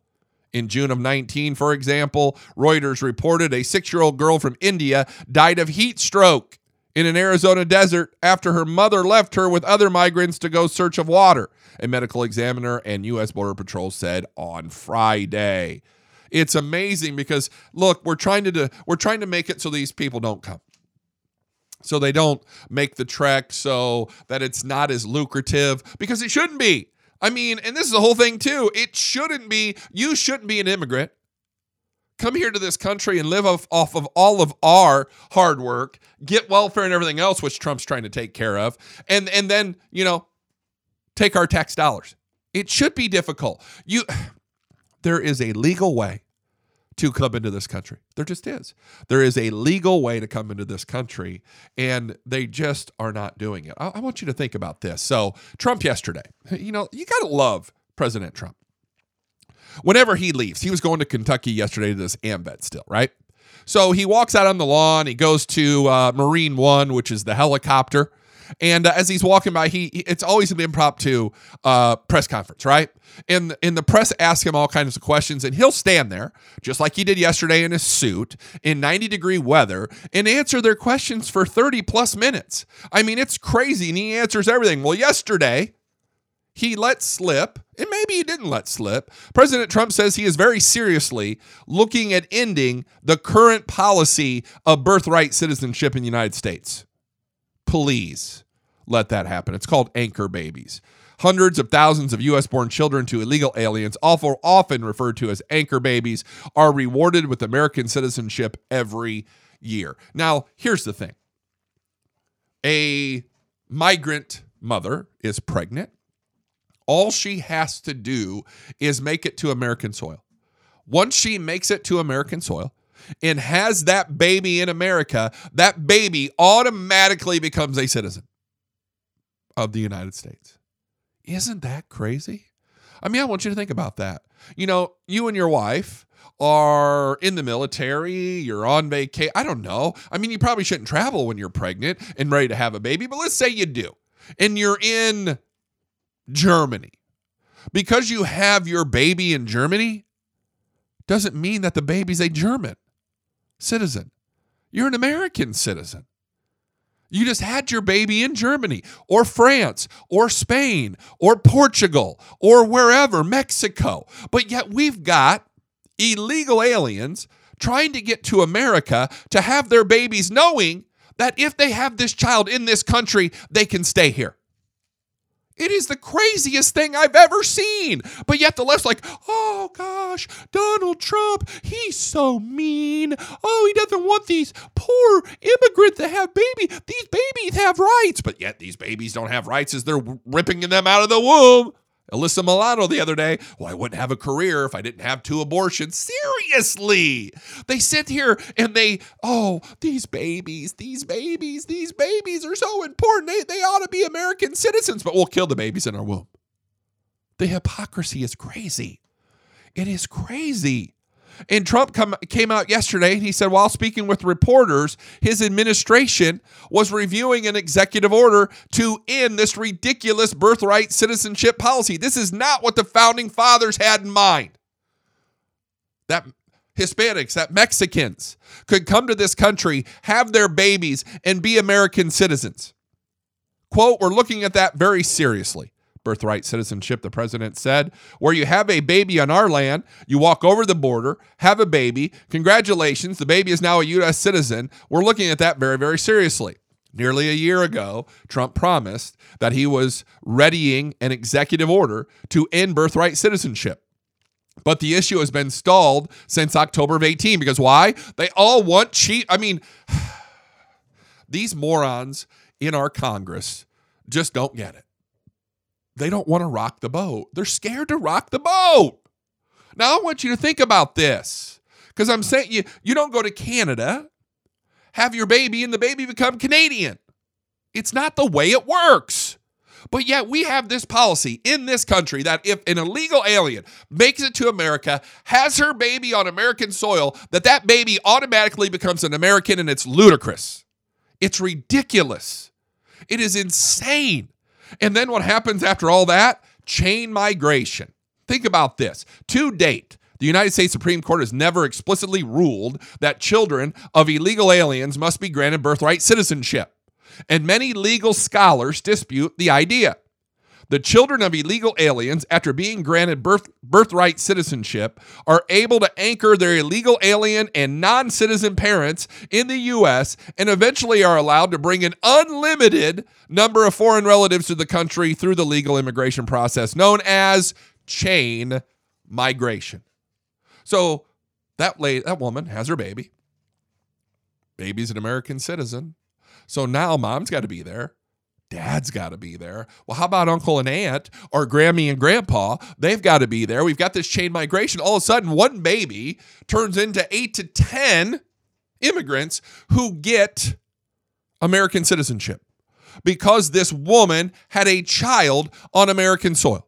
In June of 19, for example, Reuters reported a six year old girl from India died of heat stroke in an Arizona desert after her mother left her with other migrants to go search of water, a medical examiner and U.S. Border Patrol said on Friday. It's amazing because look, we're trying to do, we're trying to make it so these people don't come. So they don't make the trek so that it's not as lucrative because it shouldn't be. I mean, and this is the whole thing too. It shouldn't be you shouldn't be an immigrant. Come here to this country and live off, off of all of our hard work, get welfare and everything else which Trump's trying to take care of, and and then, you know, take our tax dollars. It should be difficult. You there is a legal way to come into this country. There just is. There is a legal way to come into this country, and they just are not doing it. I, I want you to think about this. So, Trump yesterday, you know, you got to love President Trump. Whenever he leaves, he was going to Kentucky yesterday to this AMVET still, right? So he walks out on the lawn. He goes to uh, Marine One, which is the helicopter. And uh, as he's walking by, he it's always an impromptu uh, press conference, right? And and the press ask him all kinds of questions, and he'll stand there just like he did yesterday in his suit in 90 degree weather and answer their questions for 30 plus minutes. I mean, it's crazy, and he answers everything. Well, yesterday he let slip, and maybe he didn't let slip. President Trump says he is very seriously looking at ending the current policy of birthright citizenship in the United States. Please let that happen. It's called anchor babies. Hundreds of thousands of U.S. born children to illegal aliens, often referred to as anchor babies, are rewarded with American citizenship every year. Now, here's the thing a migrant mother is pregnant all she has to do is make it to American soil. Once she makes it to American soil and has that baby in America, that baby automatically becomes a citizen of the United States. Isn't that crazy? I mean, I want you to think about that. You know, you and your wife are in the military, you're on vacation. I don't know. I mean, you probably shouldn't travel when you're pregnant and ready to have a baby, but let's say you do. And you're in Germany. Because you have your baby in Germany doesn't mean that the baby's a German citizen. You're an American citizen. You just had your baby in Germany or France or Spain or Portugal or wherever, Mexico. But yet we've got illegal aliens trying to get to America to have their babies, knowing that if they have this child in this country, they can stay here. It is the craziest thing I've ever seen. But yet the left's like, oh gosh, Donald Trump, he's so mean. Oh, he doesn't want these poor immigrants to have babies. These babies have rights. But yet these babies don't have rights as they're ripping them out of the womb. Alyssa Milano the other day, well, I wouldn't have a career if I didn't have two abortions. Seriously. They sit here and they, oh, these babies, these babies, these babies are so important. They, they ought to be American citizens, but we'll kill the babies in our womb. The hypocrisy is crazy. It is crazy. And Trump come, came out yesterday and he said, while speaking with reporters, his administration was reviewing an executive order to end this ridiculous birthright citizenship policy. This is not what the founding fathers had in mind. That Hispanics, that Mexicans could come to this country, have their babies, and be American citizens. Quote, we're looking at that very seriously. Birthright citizenship, the president said. Where you have a baby on our land, you walk over the border, have a baby. Congratulations, the baby is now a U.S. citizen. We're looking at that very, very seriously. Nearly a year ago, Trump promised that he was readying an executive order to end birthright citizenship. But the issue has been stalled since October of 18 because why? They all want cheap. I mean, these morons in our Congress just don't get it. They don't want to rock the boat. They're scared to rock the boat. Now I want you to think about this because I'm saying you you don't go to Canada, have your baby, and the baby become Canadian. It's not the way it works. But yet we have this policy in this country that if an illegal alien makes it to America, has her baby on American soil, that that baby automatically becomes an American and it's ludicrous. It's ridiculous. It is insane. And then what happens after all that? Chain migration. Think about this. To date, the United States Supreme Court has never explicitly ruled that children of illegal aliens must be granted birthright citizenship and many legal scholars dispute the idea. The children of illegal aliens, after being granted birth, birthright citizenship, are able to anchor their illegal alien and non citizen parents in the U.S. and eventually are allowed to bring an unlimited number of foreign relatives to the country through the legal immigration process known as chain migration. So that lady, that woman has her baby. Baby's an American citizen. So now mom's got to be there. Dad's got to be there. Well, how about uncle and aunt or Grammy and grandpa? They've got to be there. We've got this chain migration. All of a sudden, one baby turns into eight to 10 immigrants who get American citizenship because this woman had a child on American soil.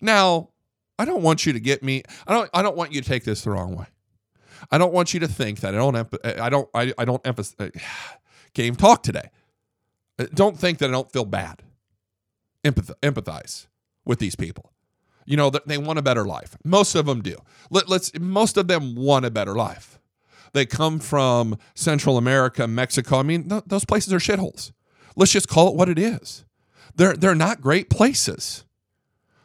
Now, I don't want you to get me, I don't, I don't want you to take this the wrong way. I don't want you to think that I don't, I don't, I, I don't emphasize Game talk today. Don't think that I don't feel bad. Empath- empathize with these people. You know, that they want a better life. Most of them do. Let, let's. Most of them want a better life. They come from Central America, Mexico. I mean, th- those places are shitholes. Let's just call it what it is. They're they're not great places.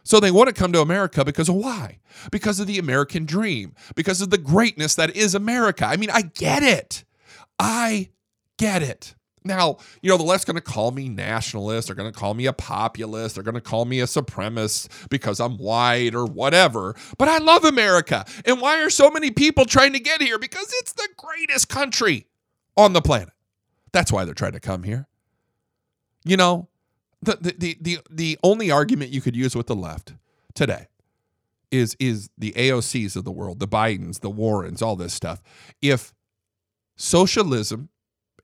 So they want to come to America because of why? Because of the American dream, because of the greatness that is America. I mean, I get it. I get it. Now, you know, the left's going to call me nationalist. They're going to call me a populist. They're going to call me a supremacist because I'm white or whatever. But I love America. And why are so many people trying to get here? Because it's the greatest country on the planet. That's why they're trying to come here. You know, the the the the, the only argument you could use with the left today is is the AOCs of the world, the Bidens, the Warrens, all this stuff. If socialism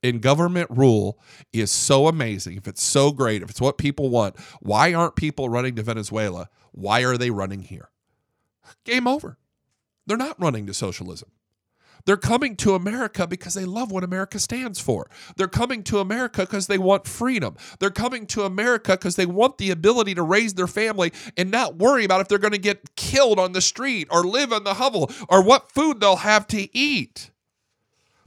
in government rule is so amazing, if it's so great, if it's what people want, why aren't people running to Venezuela? Why are they running here? Game over. They're not running to socialism. They're coming to America because they love what America stands for. They're coming to America because they want freedom. They're coming to America because they want the ability to raise their family and not worry about if they're going to get killed on the street or live in the hovel or what food they'll have to eat.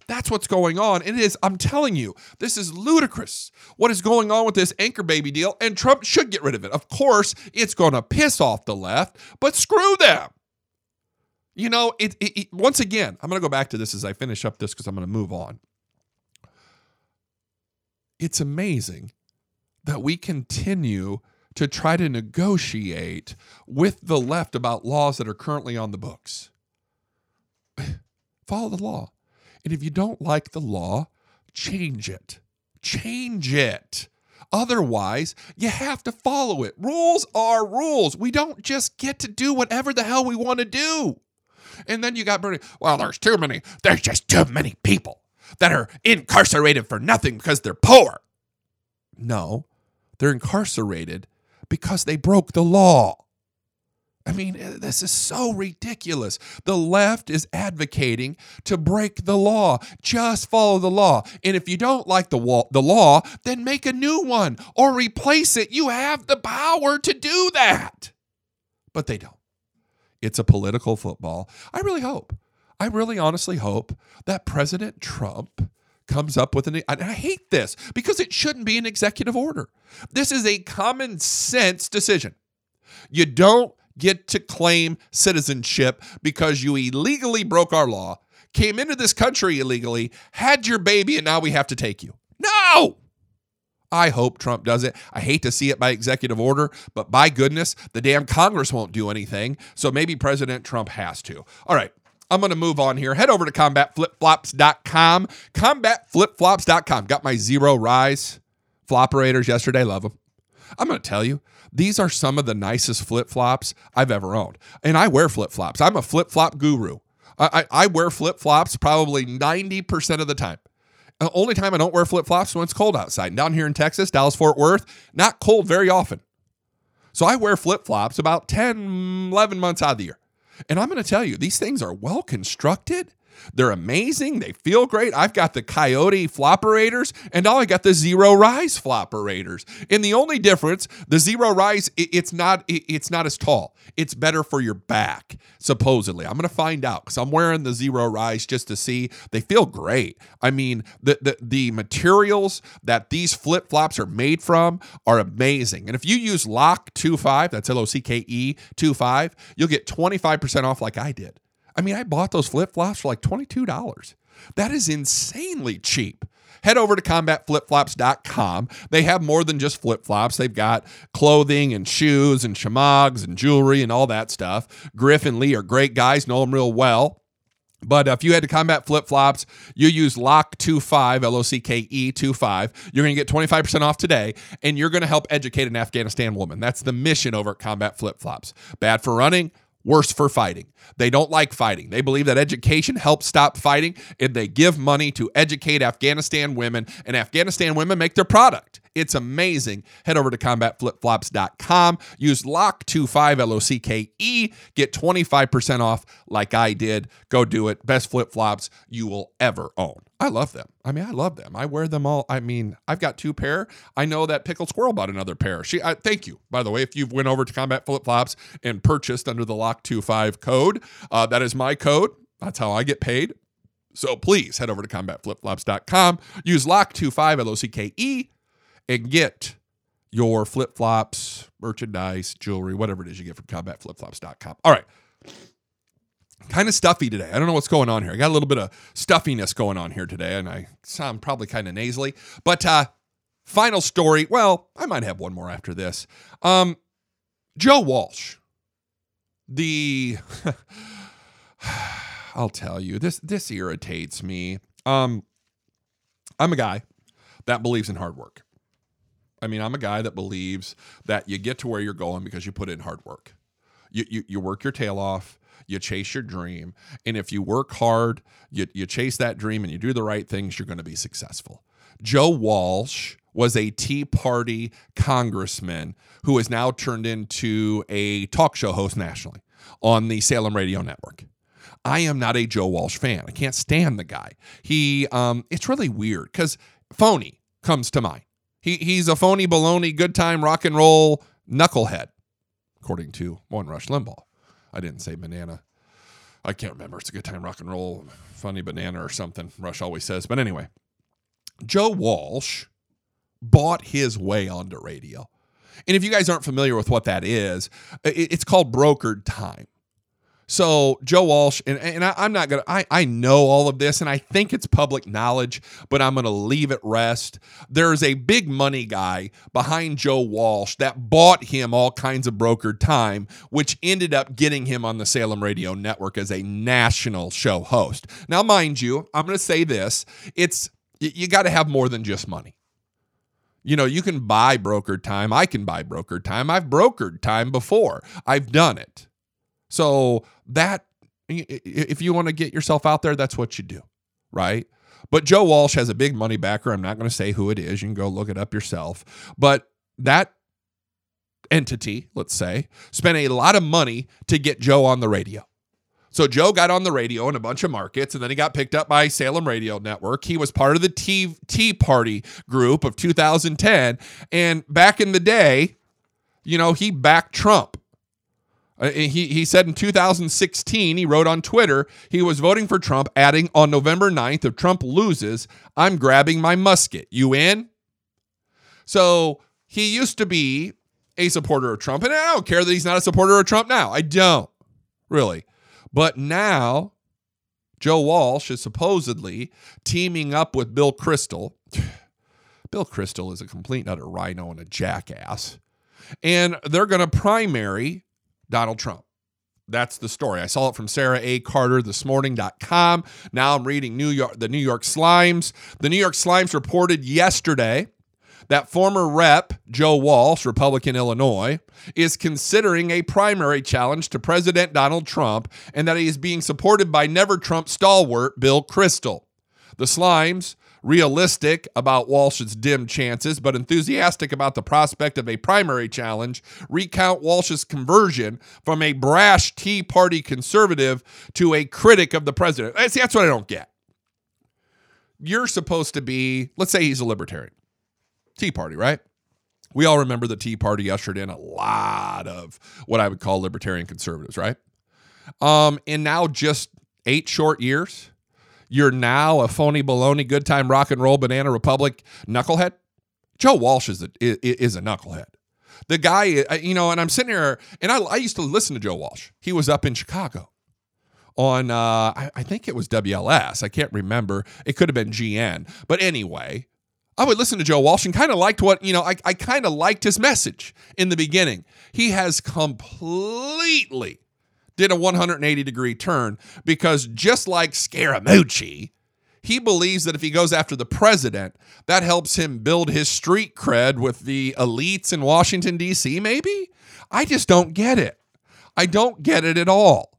That's what's going on. And it is, I'm telling you, this is ludicrous. What is going on with this anchor baby deal? And Trump should get rid of it. Of course, it's going to piss off the left, but screw them. You know, it, it, it once again, I'm going to go back to this as I finish up this because I'm going to move on. It's amazing that we continue to try to negotiate with the left about laws that are currently on the books. Follow the law. And if you don't like the law, change it. Change it. Otherwise, you have to follow it. Rules are rules. We don't just get to do whatever the hell we want to do. And then you got Bernie, well, there's too many, there's just too many people that are incarcerated for nothing because they're poor. No, they're incarcerated because they broke the law. I mean, uh, this is so ridiculous. The left is advocating to break the law. Just follow the law. And if you don't like the, wall, the law, then make a new one or replace it. You have the power to do that. But they don't. It's a political football. I really hope, I really honestly hope that President Trump comes up with an I hate this because it shouldn't be an executive order. This is a common sense decision. You don't get to claim citizenship because you illegally broke our law, came into this country illegally, had your baby, and now we have to take you. No! I hope Trump does it. I hate to see it by executive order, but by goodness, the damn Congress won't do anything. So maybe President Trump has to. All right. I'm going to move on here. Head over to combatflipflops.com. Combatflipflops.com. Got my zero rise floperators yesterday. Love them. I'm going to tell you, these are some of the nicest flip flops I've ever owned. And I wear flip flops. I'm a flip flop guru. I, I, I wear flip flops probably 90% of the time. The only time I don't wear flip flops when it's cold outside. And down here in Texas, Dallas, Fort Worth, not cold very often. So I wear flip flops about 10, 11 months out of the year. And I'm going to tell you, these things are well constructed. They're amazing. They feel great. I've got the Coyote floperators and now I got the Zero Rise floperators. And the only difference, the Zero Rise, it's not it's not as tall. It's better for your back, supposedly. I'm gonna find out because I'm wearing the Zero Rise just to see. They feel great. I mean, the the, the materials that these flip flops are made from are amazing. And if you use Lock 25, that's L O C K E 25, you'll get 25% off like I did. I mean, I bought those flip flops for like $22. That is insanely cheap. Head over to combatflipflops.com. They have more than just flip flops. They've got clothing and shoes and shemaghs and jewelry and all that stuff. Griff and Lee are great guys, know them real well. But if you had to combat flip flops, you use LOCK25, L O C K E 25. You're going to get 25% off today, and you're going to help educate an Afghanistan woman. That's the mission over at Combat Flip Flops. Bad for running, worse for fighting. They don't like fighting. They believe that education helps stop fighting, and they give money to educate Afghanistan women, and Afghanistan women make their product. It's amazing. Head over to combatflipflops.com. Use LOCK25, L O C K E. Get 25% off like I did. Go do it. Best flip flops you will ever own. I love them. I mean, I love them. I wear them all. I mean, I've got two pair. I know that Pickled Squirrel bought another pair. She, I, thank you, by the way, if you've went over to Combat Flip Flops and purchased under the LOCK25 code. Uh, that is my code. That's how I get paid. So please head over to combatflipflops.com. Use LOCK25, L O C K E and get your flip flops, merchandise, jewelry, whatever it is you get from combatflipflops.com. All right. Kind of stuffy today. I don't know what's going on here. I got a little bit of stuffiness going on here today, and I sound probably kind of nasally. But uh final story. Well, I might have one more after this. Um Joe Walsh. The I'll tell you, this this irritates me. Um I'm a guy that believes in hard work. I mean, I'm a guy that believes that you get to where you're going because you put in hard work. You, you, you work your tail off, you chase your dream. And if you work hard, you, you chase that dream and you do the right things, you're going to be successful. Joe Walsh was a Tea Party congressman who has now turned into a talk show host nationally on the Salem Radio Network. I am not a Joe Walsh fan. I can't stand the guy. He, um, it's really weird because phony comes to mind. He, he's a phony baloney, good time rock and roll knucklehead, according to one Rush Limbaugh. I didn't say banana. I can't remember. It's a good time rock and roll, funny banana or something. Rush always says. But anyway, Joe Walsh bought his way onto radio. And if you guys aren't familiar with what that is, it's called brokered time. So Joe Walsh, and, and I, am not gonna I, I know all of this and I think it's public knowledge, but I'm gonna leave it rest. There's a big money guy behind Joe Walsh that bought him all kinds of brokered time, which ended up getting him on the Salem Radio Network as a national show host. Now, mind you, I'm gonna say this: it's you got to have more than just money. You know, you can buy brokered time. I can buy brokered time. I've brokered time before. I've done it. So that if you want to get yourself out there, that's what you do, right? But Joe Walsh has a big money backer. I'm not going to say who it is. You can go look it up yourself. But that entity, let's say, spent a lot of money to get Joe on the radio. So Joe got on the radio in a bunch of markets, and then he got picked up by Salem Radio Network. He was part of the Tea, Tea Party group of 2010. And back in the day, you know, he backed Trump. Uh, he, he said in 2016, he wrote on Twitter, he was voting for Trump, adding, on November 9th, if Trump loses, I'm grabbing my musket. You in? So he used to be a supporter of Trump, and I don't care that he's not a supporter of Trump now. I don't really. But now, Joe Walsh is supposedly teaming up with Bill Kristol. Bill Kristol is a complete utter rhino and a jackass. And they're going to primary Donald Trump. That's the story. I saw it from Sarah A. Carter this morning.com. Now I'm reading New York, the New York Slimes. The New York Slimes reported yesterday that former rep Joe Walsh, Republican Illinois, is considering a primary challenge to President Donald Trump and that he is being supported by never Trump stalwart Bill Kristol. The Slimes realistic about Walsh's dim chances, but enthusiastic about the prospect of a primary challenge, recount Walsh's conversion from a brash Tea Party conservative to a critic of the president. See, that's what I don't get. You're supposed to be, let's say he's a libertarian. Tea Party, right? We all remember the Tea Party ushered in a lot of what I would call libertarian conservatives, right? Um, and now just eight short years, you're now a phony baloney good time rock and roll banana republic knucklehead. Joe Walsh is a is a knucklehead. The guy, you know, and I'm sitting here, and I, I used to listen to Joe Walsh. He was up in Chicago on, uh, I, I think it was WLS. I can't remember. It could have been GN. But anyway, I would listen to Joe Walsh and kind of liked what, you know, I, I kind of liked his message in the beginning. He has completely did a 180 degree turn because just like Scaramucci, he believes that if he goes after the president, that helps him build his street cred with the elites in Washington, D.C., maybe? I just don't get it. I don't get it at all.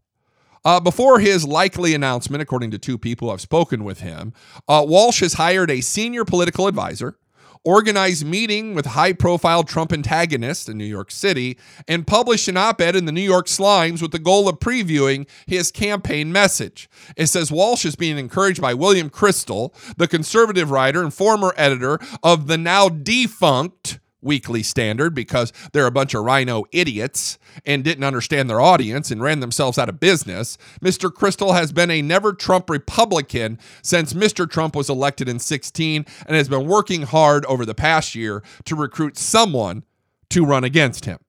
Uh, before his likely announcement, according to two people I've spoken with him, uh, Walsh has hired a senior political advisor, organized meeting with high-profile Trump antagonists in New York City, and published an op-ed in the New York Slimes with the goal of previewing his campaign message. It says Walsh is being encouraged by William Kristol, the conservative writer and former editor of the now defunct Weekly Standard because they're a bunch of rhino idiots and didn't understand their audience and ran themselves out of business. Mr. Kristol has been a never Trump Republican since Mr. Trump was elected in 16 and has been working hard over the past year to recruit someone to run against him.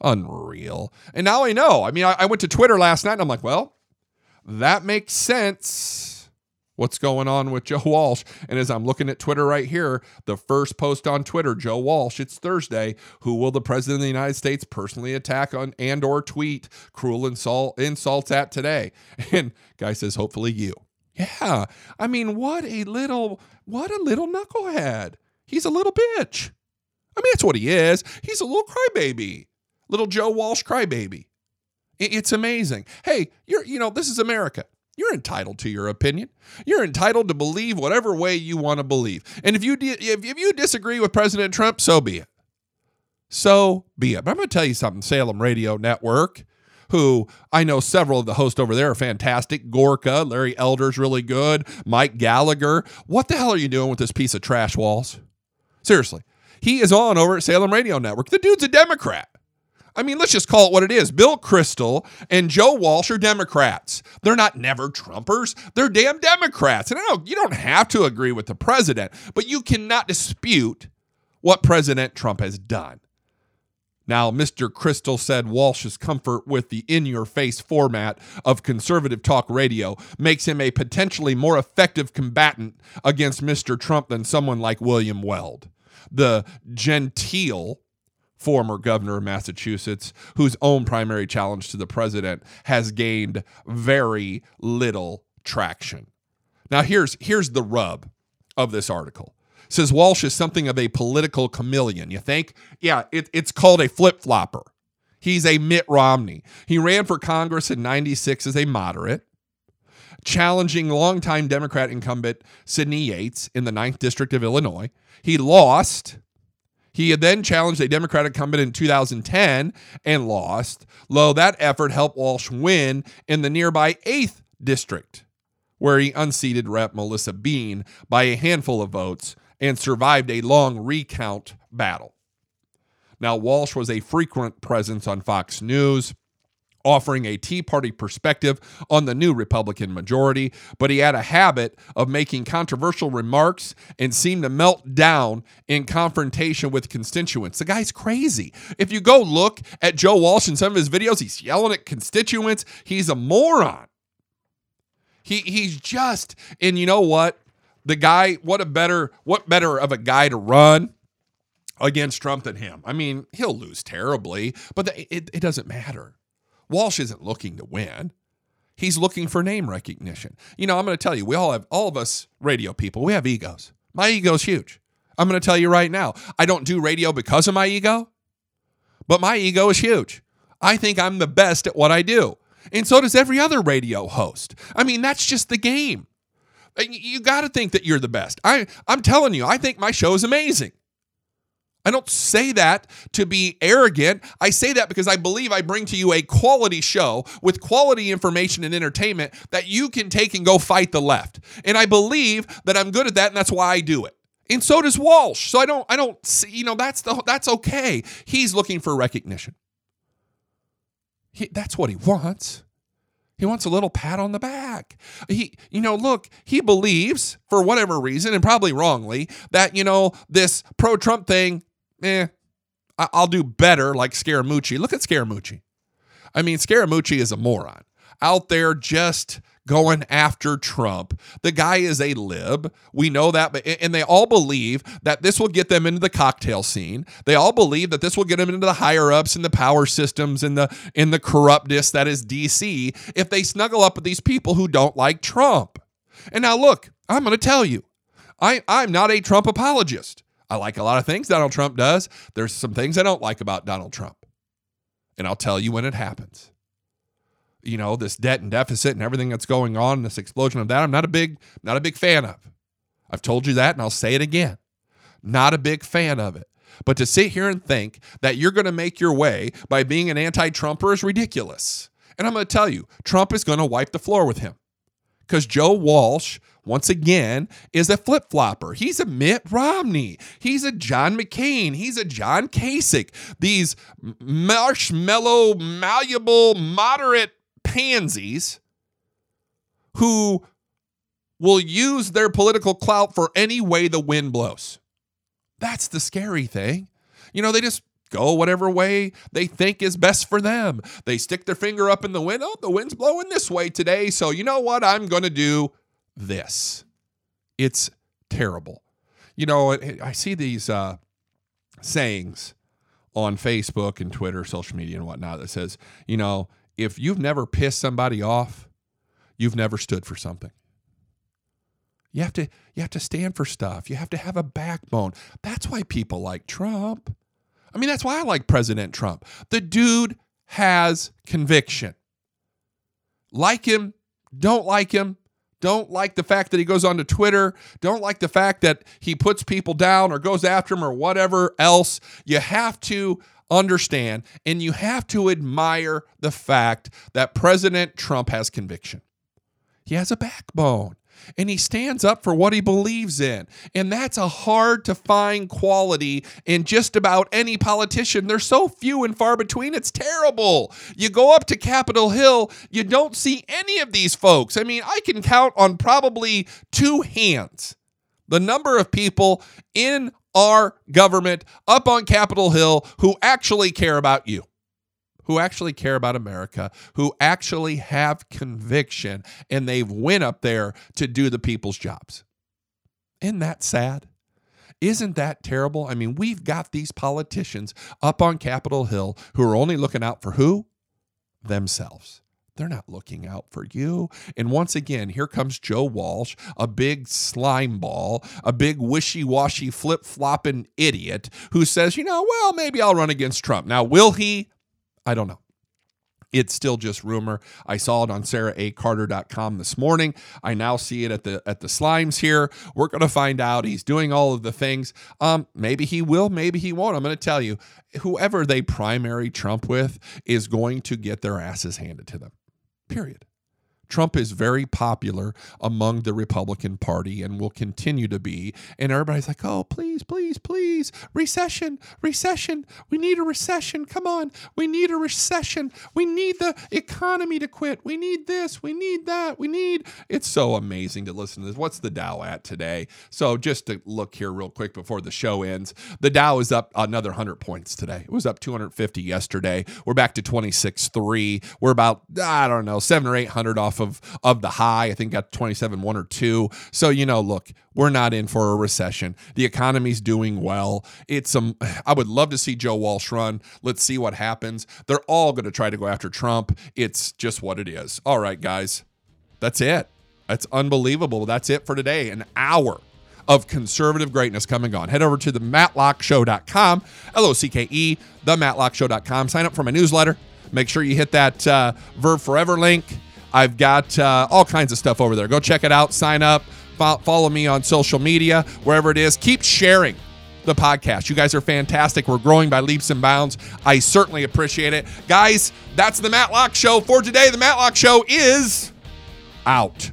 Unreal. And now I know. I mean, I, I went to Twitter last night and I'm like, well, that makes sense what's going on with Joe Walsh. And as I'm looking at Twitter right here, the first post on Twitter, Joe Walsh, it's Thursday. Who will the president of the United States personally attack on and or tweet cruel insult insults at today? And guy says, hopefully you. Yeah. I mean, what a little, what a little knucklehead. He's a little bitch. I mean, that's what he is. He's a little crybaby. Little Joe Walsh crybaby. It's amazing. Hey, you're, you know, this is America. You're entitled to your opinion. You're entitled to believe whatever way you want to believe. And if you if, if you disagree with President Trump, so be it. So be it. But I'm going to tell you something, Salem Radio Network, who I know several of the hosts over there are fantastic. Gorka, Larry Elder's really good. Mike Gallagher. What the hell are you doing with this piece of trash Walsh? Seriously. He is on over at Salem Radio Network. The dude's a Democrat. I mean, let's just call it what it is. Bill Kristol and Joe Walsh are Democrats. They're not never Trumpers. They're damn Democrats. And I know you don't have to agree with the president, but you cannot dispute what President Trump has done. Now, Mr. Kristol said Walsh's comfort with the in your face format of conservative talk radio makes him a potentially more effective combatant against Mr. Trump than someone like William Weld. The genteel former governor of Massachusetts, whose own primary challenge to the president has gained very little traction. Now, here's, here's the rub of this article. It says Walsh is something of a political chameleon. You think? Yeah, it, it's called a flip flopper. He's a Mitt Romney. He ran for Congress in 96 as a moderate, challenging longtime Democrat incumbent Sidney Yates in the 9th District of Illinois. He lost he had then challenged a Democratic incumbent in 2010 and lost. Lo, that effort helped Walsh win in the nearby 8th district, where he unseated Rep. Melissa Bean by a handful of votes and survived a long recount battle. Now, Walsh was a frequent presence on Fox News offering a Tea Party perspective on the new Republican majority, but he had a habit of making controversial remarks and seemed to melt down in confrontation with constituents. The guy's crazy. If you go look at Joe Walsh in some of his videos, he's yelling at constituents. He's a moron. He he's just and you know what? The guy, what a better what better of a guy to run against Trump than him. I mean, he'll lose terribly, but it, it doesn't matter. Walsh isn't looking to win. He's looking for name recognition. You know, I'm going to tell you, we all have, all of us radio people, we have egos. My ego's huge. I'm going to tell you right now, I don't do radio because of my ego, but my ego is huge. I think I'm the best at what I do. And so does every other radio host. I mean, that's just the game. You got to think that you're the best. I, I'm telling you, I think my show is amazing. I don't say that to be arrogant. I say that because I believe I bring to you a quality show with quality information and entertainment that you can take and go fight the left. And I believe that I'm good at that and that's why I do it. And so does Walsh. So I don't I don't see, you know, that's the that's okay. He's looking for recognition. He, that's what he wants. He wants a little pat on the back. He, you know, look, he believes for whatever reason, and probably wrongly, that, you know, this pro Trump thing eh, I'll do better like Scaramucci. Look at Scaramucci. I mean, Scaramucci is a moron out there just going after Trump. The guy is a lib. We know that, but and they all believe that this will get them into the cocktail scene. They all believe that this will get them into the higher ups and the power systems and the in the corruptness that is DC if they snuggle up with these people who don't like Trump. And now look, I'm going to tell you. I I'm not a Trump apologist. I like a lot of things Donald Trump does. There's some things I don't like about Donald Trump. And I'll tell you when it happens. You know, this debt and deficit and everything that's going on, this explosion of that, I'm not a big, not a big fan of. I've told you that and I'll say it again. Not a big fan of it. But to sit here and think that you're going to make your way by being an anti Trumper is ridiculous. And I'm going to tell you, Trump is going to wipe the floor with him. Because Joe Walsh once again, is a flip flopper. He's a Mitt Romney. He's a John McCain. He's a John Kasich. These marshmallow, malleable, moderate pansies who will use their political clout for any way the wind blows. That's the scary thing. You know, they just go whatever way they think is best for them. They stick their finger up in the wind. Oh, the wind's blowing this way today. So, you know what? I'm going to do this. It's terrible. You know, I see these uh, sayings on Facebook and Twitter, social media, and whatnot that says, you know, if you've never pissed somebody off, you've never stood for something. You have to you have to stand for stuff. You have to have a backbone. That's why people like Trump. I mean, that's why I like President Trump. The dude has conviction. Like him, don't like him, don't like the fact that he goes onto Twitter. Don't like the fact that he puts people down or goes after them or whatever else. You have to understand and you have to admire the fact that President Trump has conviction. He has a backbone and he stands up for what he believes in. And that's a hard to find quality in just about any politician. They're so few and far between, it's terrible. You go up to Capitol Hill, you don't see any of these folks. I mean, I can count on probably two hands the number of people in our government up on Capitol Hill who actually care about you who actually care about America, who actually have conviction, and they've went up there to do the people's jobs. Isn't that sad? Isn't that terrible? I mean, we've got these politicians up on Capitol Hill who are only looking out for who? Themselves. They're not looking out for you. And once again, here comes Joe Walsh, a big slime ball, a big wishy washy flip flopping idiot who says, you know, well, maybe I'll run against Trump. Now, will he? I don't know. It's still just rumor. I saw it on sarahacarter.com this morning. I now see it at the at the slimes here. We're going to find out. He's doing all of the things. Um, maybe he will, maybe he won't. I'm going to tell you, whoever they primary Trump with is going to get their asses handed to them. Period. Trump is very popular among the Republican Party and will continue to be. And everybody's like, oh, please, please, please, recession, recession. We need a recession. Come on. We need a recession. We need the economy to quit. We need this. We need that. We need. It's so amazing to listen to this. What's the Dow at today? So just to look here real quick before the show ends, the Dow is up another 100 points today. It was up 250 yesterday. We're back to 26.3. We're about, I don't know, seven or 800 off of of the high. I think got 27 1 or 2. So, you know, look, we're not in for a recession. The economy's doing well. It's um I would love to see Joe Walsh run. Let's see what happens. They're all going to try to go after Trump. It's just what it is. All right, guys. That's it. That's unbelievable. That's it for today. An hour of conservative greatness coming on. Head over to the mattlockeshow.com, L O C K E, the mattlockeshow.com. Sign up for my newsletter. Make sure you hit that uh, Verve Forever link. I've got uh, all kinds of stuff over there. Go check it out. Sign up. Follow me on social media, wherever it is. Keep sharing the podcast. You guys are fantastic. We're growing by leaps and bounds. I certainly appreciate it. Guys, that's the Matt Locke Show for today. The Matt Locke Show is out.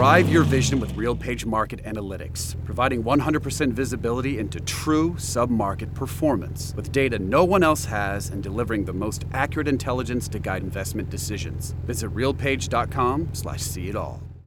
Drive your vision with RealPage Market Analytics, providing 100% visibility into true sub-market performance with data no one else has and delivering the most accurate intelligence to guide investment decisions. Visit realpage.com/see it all.